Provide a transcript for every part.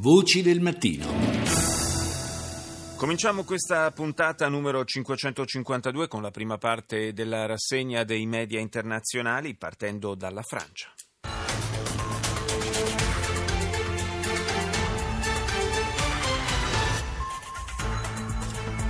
Voci del mattino. Cominciamo questa puntata numero 552 con la prima parte della rassegna dei media internazionali partendo dalla Francia.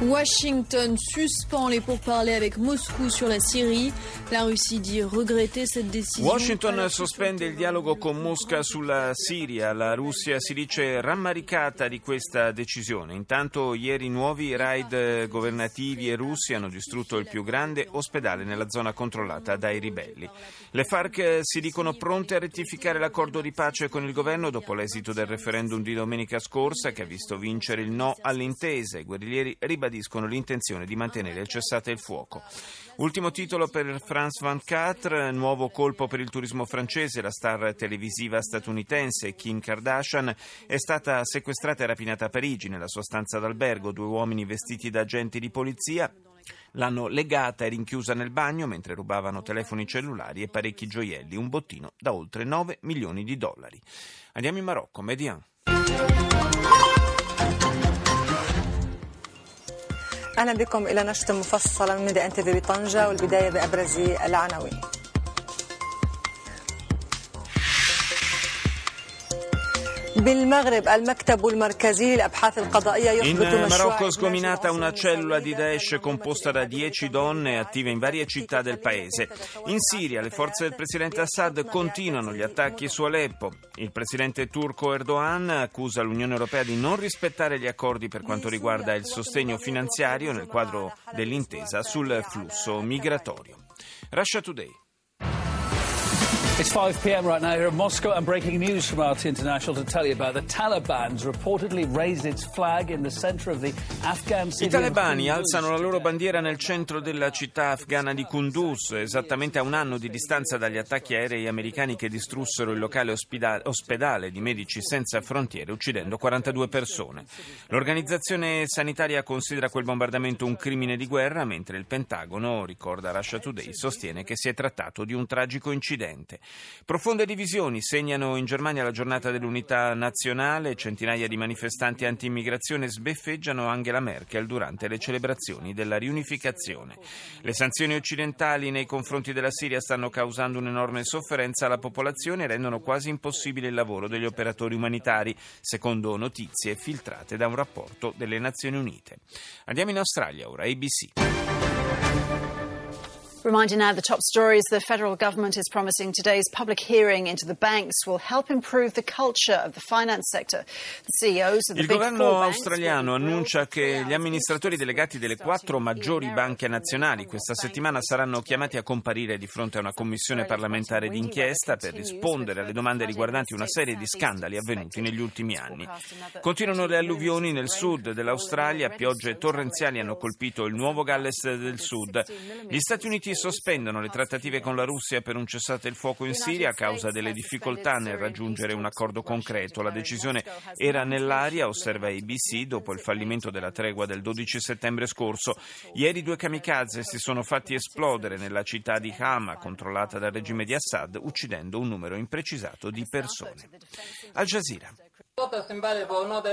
Washington suspend les pourparlers avec Moscou sur la Syrie. La Russie dit regretter cette décision. Washington sospende il dialogo con Mosca sulla Siria. La Russia si dice rammaricata di questa decisione. Intanto ieri nuovi raid governativi e russi hanno distrutto il più grande ospedale nella zona controllata dai ribelli. Le FARC si dicono pronte a rettificare l'accordo di pace con il governo dopo l'esito del referendum di domenica scorsa che ha visto vincere il no all'intesa. I guerriglieri ribadiscono ribadiscono l'intenzione di mantenere il cessate il fuoco. Ultimo titolo per France 24, nuovo colpo per il turismo francese. La star televisiva statunitense Kim Kardashian è stata sequestrata e rapinata a Parigi nella sua stanza d'albergo. Due uomini vestiti da agenti di polizia L'hanno legata e rinchiusa nel bagno mentre rubavano telefoni cellulari e parecchi gioielli, un bottino da oltre 9 milioni di dollari. Andiamo in Marocco, Median. أهلا بكم إلى نشط مفصل. من ان تي في بطنجة والبداية بأبرز العناوين. بالمغرب المكتب المركزي للابحاث القضائيه In يحبط Marocco scominata una cellula di Daesh composta da 10 donne attive in varie città del paese. In Siria le forze del presidente Assad continuano gli attacchi su Aleppo. Il presidente turco Erdogan accusa l'Unione Europea di non rispettare gli accordi per quanto riguarda il sostegno finanziario nel quadro dell'intesa sul flusso migratorio. Russia Today. It's 5 p.m. right now here in Moscow, and breaking news from RT International to tell you about the Taliban's reportedly raised its flag in the center of the Afghan I city. of talebani alzano la loro bandiera nel centro della città afghana di Kunduz, esattamente a un anno di distanza dagli attacchi aerei americani che distrussero il locale ospida- ospedale di Medici Senza Frontiere, uccidendo 42 persone. L'organizzazione sanitaria considera quel bombardamento un crimine di guerra, mentre il Pentagono, ricorda Russia Today, sostiene che si è trattato di un tragico incidente. Profonde divisioni segnano in Germania la giornata dell'unità nazionale, centinaia di manifestanti anti-immigrazione sbeffeggiano Angela Merkel durante le celebrazioni della riunificazione. Le sanzioni occidentali nei confronti della Siria stanno causando un'enorme sofferenza alla popolazione e rendono quasi impossibile il lavoro degli operatori umanitari, secondo notizie filtrate da un rapporto delle Nazioni Unite. Andiamo in Australia ora, ABC. Reminding now the top stories, the federal government is promising today's public hearing into the banks will help improve the culture of the finance sector. Il governo australiano annuncia che gli amministratori delegati delle quattro maggiori banche nazionali questa settimana saranno chiamati a comparire di fronte a una commissione parlamentare d'inchiesta per rispondere alle domande riguardanti una serie di scandali avvenuti negli ultimi anni. Continuano le alluvioni nel sud dell'Australia, piogge torrenziali hanno colpito il nuovo Galles del Sud. Gli Stati Uniti sospendono le trattative con la Russia per un cessate il fuoco in Siria a causa delle difficoltà nel raggiungere un accordo concreto. La decisione era nell'aria, osserva ABC, dopo il fallimento della tregua del 12 settembre scorso. Ieri due kamikaze si sono fatti esplodere nella città di Hama, controllata dal regime di Assad, uccidendo un numero imprecisato di persone. Al Jazeera.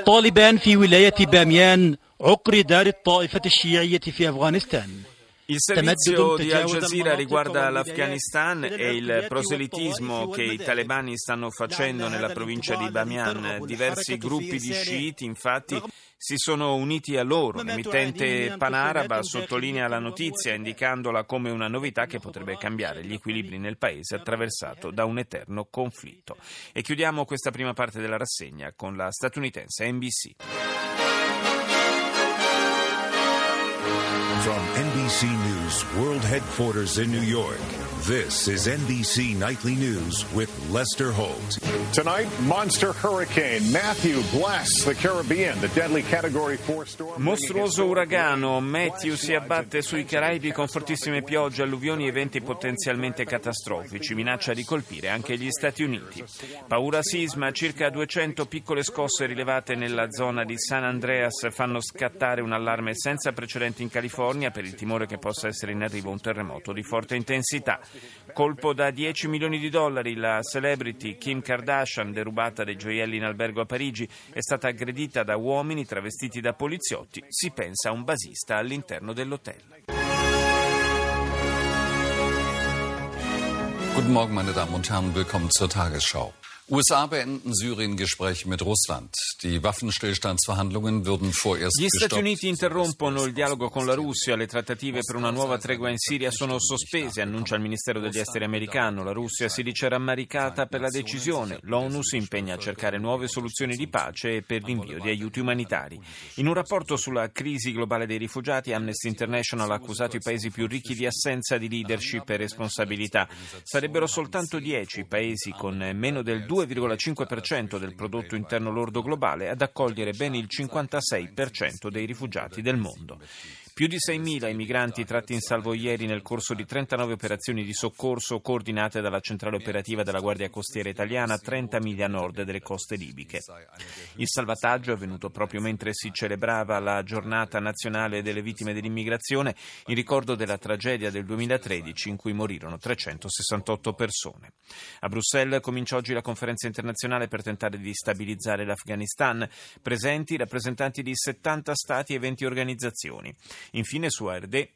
طالبان في ولاية بامیان عقر دار الطائفة الشيعية في أفغانستان il servizio di Al Jazeera riguarda l'Afghanistan e il proselitismo che i talebani stanno facendo nella provincia di Bamiyan. Diversi gruppi di sciiti, infatti, si sono uniti a loro. L'emittente panaraba sottolinea la notizia indicandola come una novità che potrebbe cambiare gli equilibri nel paese attraversato da un eterno conflitto. E chiudiamo questa prima parte della rassegna con la statunitense NBC. From NBC News World Headquarters in New York, this is NBC Nightly News with Lester Holt. Tonight, monster hurricane Matthew blasts the Caribbean. The deadly Category 4 storm. Mostruoso uragano Matthew si abbatte sui Caraibi con fortissime piogge, alluvioni e venti potenzialmente catastrofici. Minaccia di colpire anche gli Stati Uniti. Paura sisma, circa 200 piccole scosse rilevate nella zona di San Andreas fanno scattare un allarme senza precedenti in California California per il timore che possa essere in arrivo un terremoto di forte intensità. Colpo da 10 milioni di dollari, la celebrity Kim Kardashian, derubata dei gioielli in albergo a Parigi, è stata aggredita da uomini travestiti da poliziotti. Si pensa a un basista all'interno dell'hotel. Guten Morgen, meine Damen und Herren. Willkommen zur Tagesschau. USA beenden Syrien-Gespräche mit Russland. Die Waffenstillstandsverhandlungen würden vorerst Gli Stati. Uniti interrompono il dialogo con la Russia. Le trattative per una nuova tregua in Siria sono sospese, annuncia il Ministero degli Esteri americano. La Russia si dice rammaricata per la decisione. L'ONU si impegna a cercare nuove soluzioni di pace e per l'invio di aiuti umanitari. In un rapporto sulla crisi globale dei rifugiati, Amnesty International ha accusato i paesi più ricchi di assenza di leadership e responsabilità. Sarebbero soltanto 10 i paesi con meno del 2,5% del prodotto interno lordo globale ad accogliere ben il 56% dei rifugiati del mondo. Più di 6.000 i migranti tratti in salvo ieri nel corso di 39 operazioni di soccorso coordinate dalla centrale operativa della Guardia Costiera Italiana a 30 miglia a nord delle coste libiche. Il salvataggio è avvenuto proprio mentre si celebrava la giornata nazionale delle vittime dell'immigrazione in ricordo della tragedia del 2013 in cui morirono 368 persone. A Bruxelles comincia oggi la conferenza internazionale per tentare di stabilizzare l'Afghanistan, presenti rappresentanti di 70 stati e 20 organizzazioni. Infine su ARD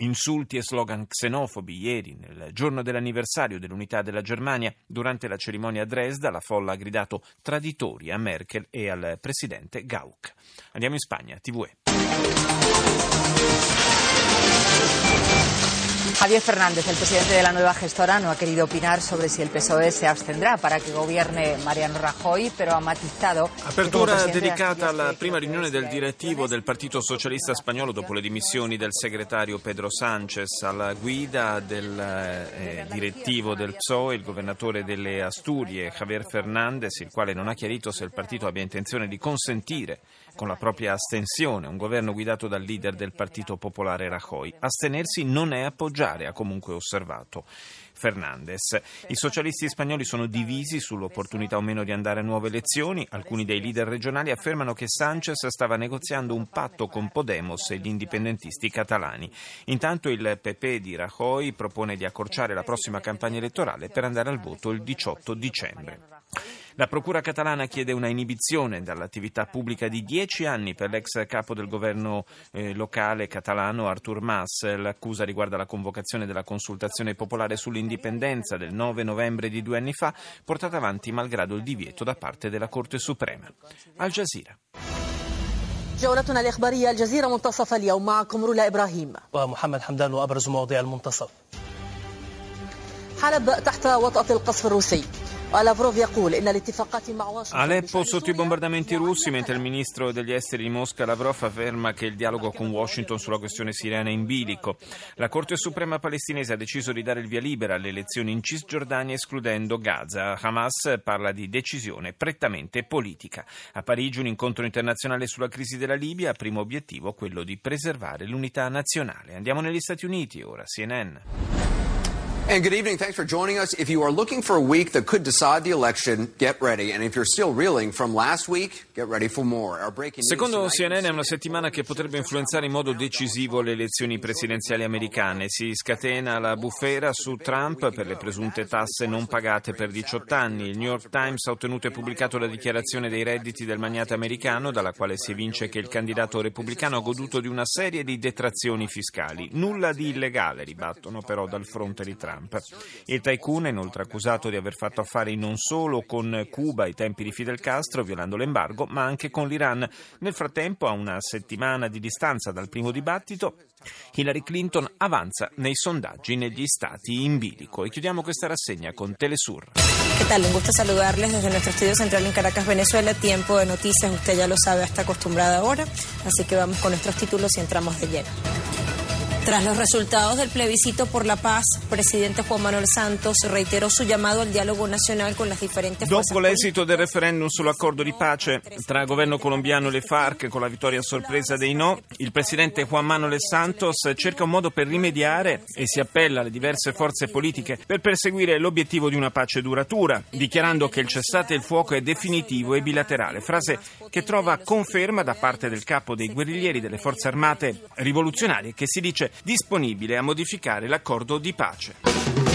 Insulti e slogan xenofobi ieri, nel giorno dell'anniversario dell'unità della Germania, durante la cerimonia a Dresda, la folla ha gridato traditori a Merkel e al presidente Gauck. Andiamo in Spagna, TVE. Javier Fernández, el presidente de la nueva gestora, no ha querido opinar sobre si el PSOE se abstendrá para que gobierne Mariano Rajoy, pero ha como Apertura dedicata alla prima riunione del direttivo del Partito Socialista Spagnolo dopo le dimissioni del segretario Pedro Sánchez. Alla guida del eh, direttivo del PSOE il governatore delle Asturie Javier Fernández, il quale non ha chiarito se il partito abbia intenzione di consentire con la propria astensione un governo guidato dal leader del Partito Popolare Rajoy. Astenersi non è appoggiare, ha comunque osservato. Fernandez. I socialisti spagnoli sono divisi sull'opportunità o meno di andare a nuove elezioni. Alcuni dei leader regionali affermano che Sanchez stava negoziando un patto con Podemos e gli indipendentisti catalani. Intanto il PP di Rajoy propone di accorciare la prossima campagna elettorale per andare al voto il 18 dicembre. La Procura catalana chiede una inibizione dall'attività pubblica di dieci anni per l'ex capo del governo eh, locale catalano Artur Mas. L'accusa riguarda la convocazione della consultazione popolare sull'indipendenza del 9 novembre di due anni fa, portata avanti malgrado il divieto da parte della Corte Suprema. Al Jazeera. جولتنا الإخبارية الجزيرة منتصف اليوم معكم رولا إبراهيم ومحمد حمدان وأبرز مواضيع المنتصف حلب تحت وطأة القصف الروسي Aleppo sotto i bombardamenti russi, mentre il ministro degli esteri di Mosca Lavrov afferma che il dialogo con Washington sulla questione siriana è in bilico. La Corte Suprema palestinese ha deciso di dare il via libera alle elezioni in Cisgiordania escludendo Gaza. Hamas parla di decisione prettamente politica. A Parigi un incontro internazionale sulla crisi della Libia, primo obiettivo quello di preservare l'unità nazionale. Andiamo negli Stati Uniti ora, CNN. And good evening. Thanks for joining us. If you are looking for a week that could decide the election, get ready. And if you're still reeling from last week, get ready for more. Our breaking news Secondo CNN è una settimana che potrebbe influenzare in modo decisivo le elezioni presidenziali americane. Si scatena la bufera su Trump per le presunte tasse non pagate per 18 anni. Il New York Times ha ottenuto e pubblicato la dichiarazione dei redditi del magnate americano, dalla quale si evince che il candidato repubblicano ha goduto di una serie di detrazioni fiscali. Nulla di illegale, ribattono però dal fronte di Trump. Il tycoon è inoltre accusato di aver fatto affari non solo con Cuba ai tempi di Fidel Castro, violando l'embargo, ma anche con l'Iran. Nel frattempo, a una settimana di distanza dal primo dibattito, Hillary Clinton avanza nei sondaggi negli stati in bilico. E chiudiamo questa rassegna con Telesur. ¿Qué tal? Un gusto saludarles desde nuestro estudio central en Caracas, Venezuela. Tiempo de noticias, usted ya lo sabe, está acostumbrada ahora. Así que vamos con nuestros títulos y entramos de lleno. Tras los resultados del plebiscito por la paz, presidente Juan Manuel Santos reiteró su llamado al diálogo nacional con las differenti forze Dopo l'esito del referendum sull'accordo di pace tra il governo colombiano e le FARC, con la vittoria a sorpresa dei no, il presidente Juan Manuel Santos cerca un modo per rimediare e si appella alle diverse forze politiche per perseguire l'obiettivo di una pace duratura, dichiarando che il cessate il fuoco è definitivo e bilaterale, frase che trova conferma da parte del capo dei guerriglieri delle forze armate rivoluzionarie che si dice disponibile a modificare l'accordo di pace.